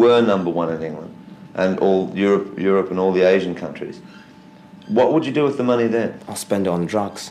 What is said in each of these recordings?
were number one in England and all Europe, Europe and all the Asian countries, what would you do with the money then? I'll spend it on drugs.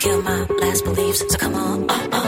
kill my last beliefs. So come on. Uh, uh.